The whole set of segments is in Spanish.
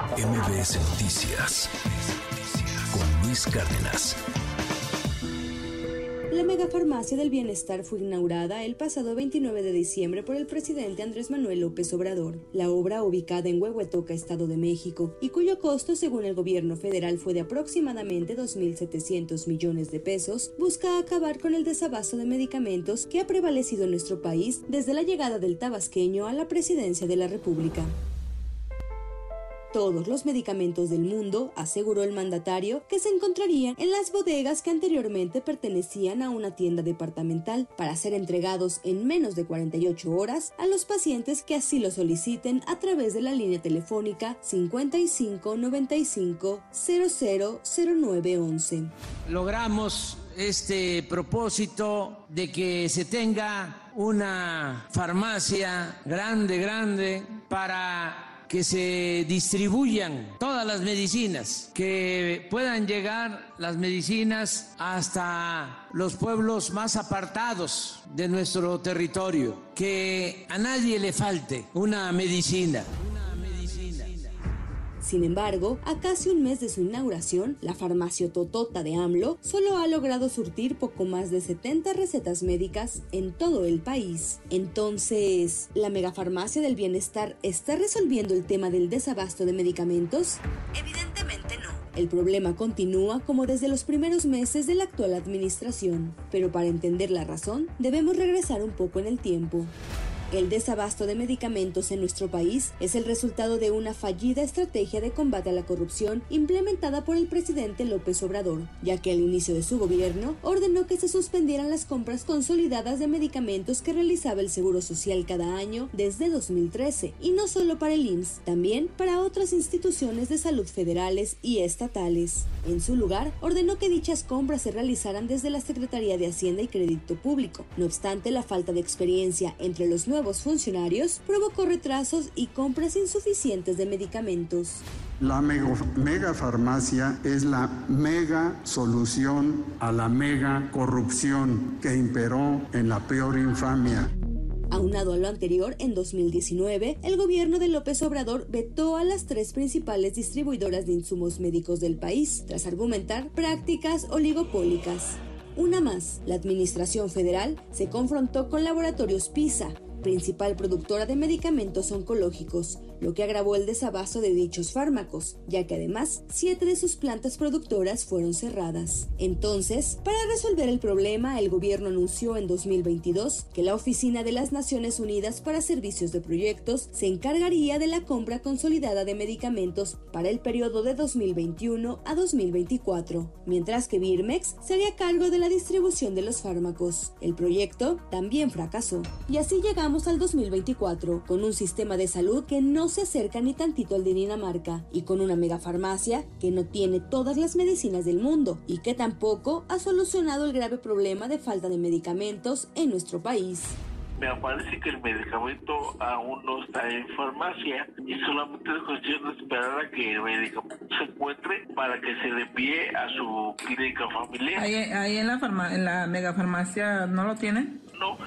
MBS Noticias con Luis Cárdenas. La megafarmacia del bienestar fue inaugurada el pasado 29 de diciembre por el presidente Andrés Manuel López Obrador. La obra, ubicada en Huehuetoca, Estado de México, y cuyo costo, según el gobierno federal, fue de aproximadamente 2.700 millones de pesos, busca acabar con el desabasto de medicamentos que ha prevalecido en nuestro país desde la llegada del tabasqueño a la presidencia de la República todos los medicamentos del mundo, aseguró el mandatario, que se encontrarían en las bodegas que anteriormente pertenecían a una tienda departamental para ser entregados en menos de 48 horas a los pacientes que así lo soliciten a través de la línea telefónica 55 95 000911. Logramos este propósito de que se tenga una farmacia grande, grande para que se distribuyan todas las medicinas, que puedan llegar las medicinas hasta los pueblos más apartados de nuestro territorio, que a nadie le falte una medicina. Sin embargo, a casi un mes de su inauguración, la farmacia Totota de AMLO solo ha logrado surtir poco más de 70 recetas médicas en todo el país. Entonces, ¿la megafarmacia del bienestar está resolviendo el tema del desabasto de medicamentos? Evidentemente no. El problema continúa como desde los primeros meses de la actual administración, pero para entender la razón debemos regresar un poco en el tiempo. El desabasto de medicamentos en nuestro país es el resultado de una fallida estrategia de combate a la corrupción implementada por el presidente López Obrador, ya que al inicio de su gobierno ordenó que se suspendieran las compras consolidadas de medicamentos que realizaba el Seguro Social cada año desde 2013, y no solo para el IMSS, también para otras instituciones de salud federales y estatales. En su lugar, ordenó que dichas compras se realizaran desde la Secretaría de Hacienda y Crédito Público. No obstante, la falta de experiencia entre los nuevos nuevos funcionarios provocó retrasos y compras insuficientes de medicamentos. La mega, farmacia es la mega solución a la mega corrupción que imperó en la peor infamia. Aunado a lo anterior, en 2019, el gobierno de López Obrador vetó a las tres principales distribuidoras de insumos médicos del país, tras argumentar prácticas oligopólicas. Una más, la Administración Federal se confrontó con Laboratorios PISA, principal productora de medicamentos oncológicos, lo que agravó el desabasto de dichos fármacos, ya que además siete de sus plantas productoras fueron cerradas. Entonces, para resolver el problema, el gobierno anunció en 2022 que la Oficina de las Naciones Unidas para Servicios de Proyectos se encargaría de la compra consolidada de medicamentos para el periodo de 2021 a 2024, mientras que Birmex sería cargo de la distribución de los fármacos. El proyecto también fracasó. Y así llegamos al 2024, con un sistema de salud que no se acerca ni tantito al de Dinamarca y con una megafarmacia que no tiene todas las medicinas del mundo y que tampoco ha solucionado el grave problema de falta de medicamentos en nuestro país me parece que el medicamento aún no está en farmacia y solamente es cuestión de esperar a que el medicamento se encuentre para que se le envíe a su clínica familiar. ¿Ahí, en, la farma, en la megafarmacia no lo tienen? No,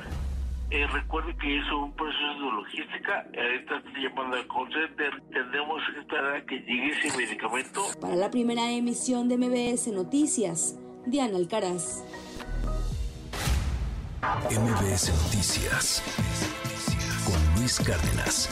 eh, recuerde que es un proceso de logística. Ahorita está llamando al call center. Tendremos que esperar a que llegue ese medicamento. Para la primera emisión de MBS Noticias, Diana Alcaraz. MBS Noticias con Luis Cárdenas.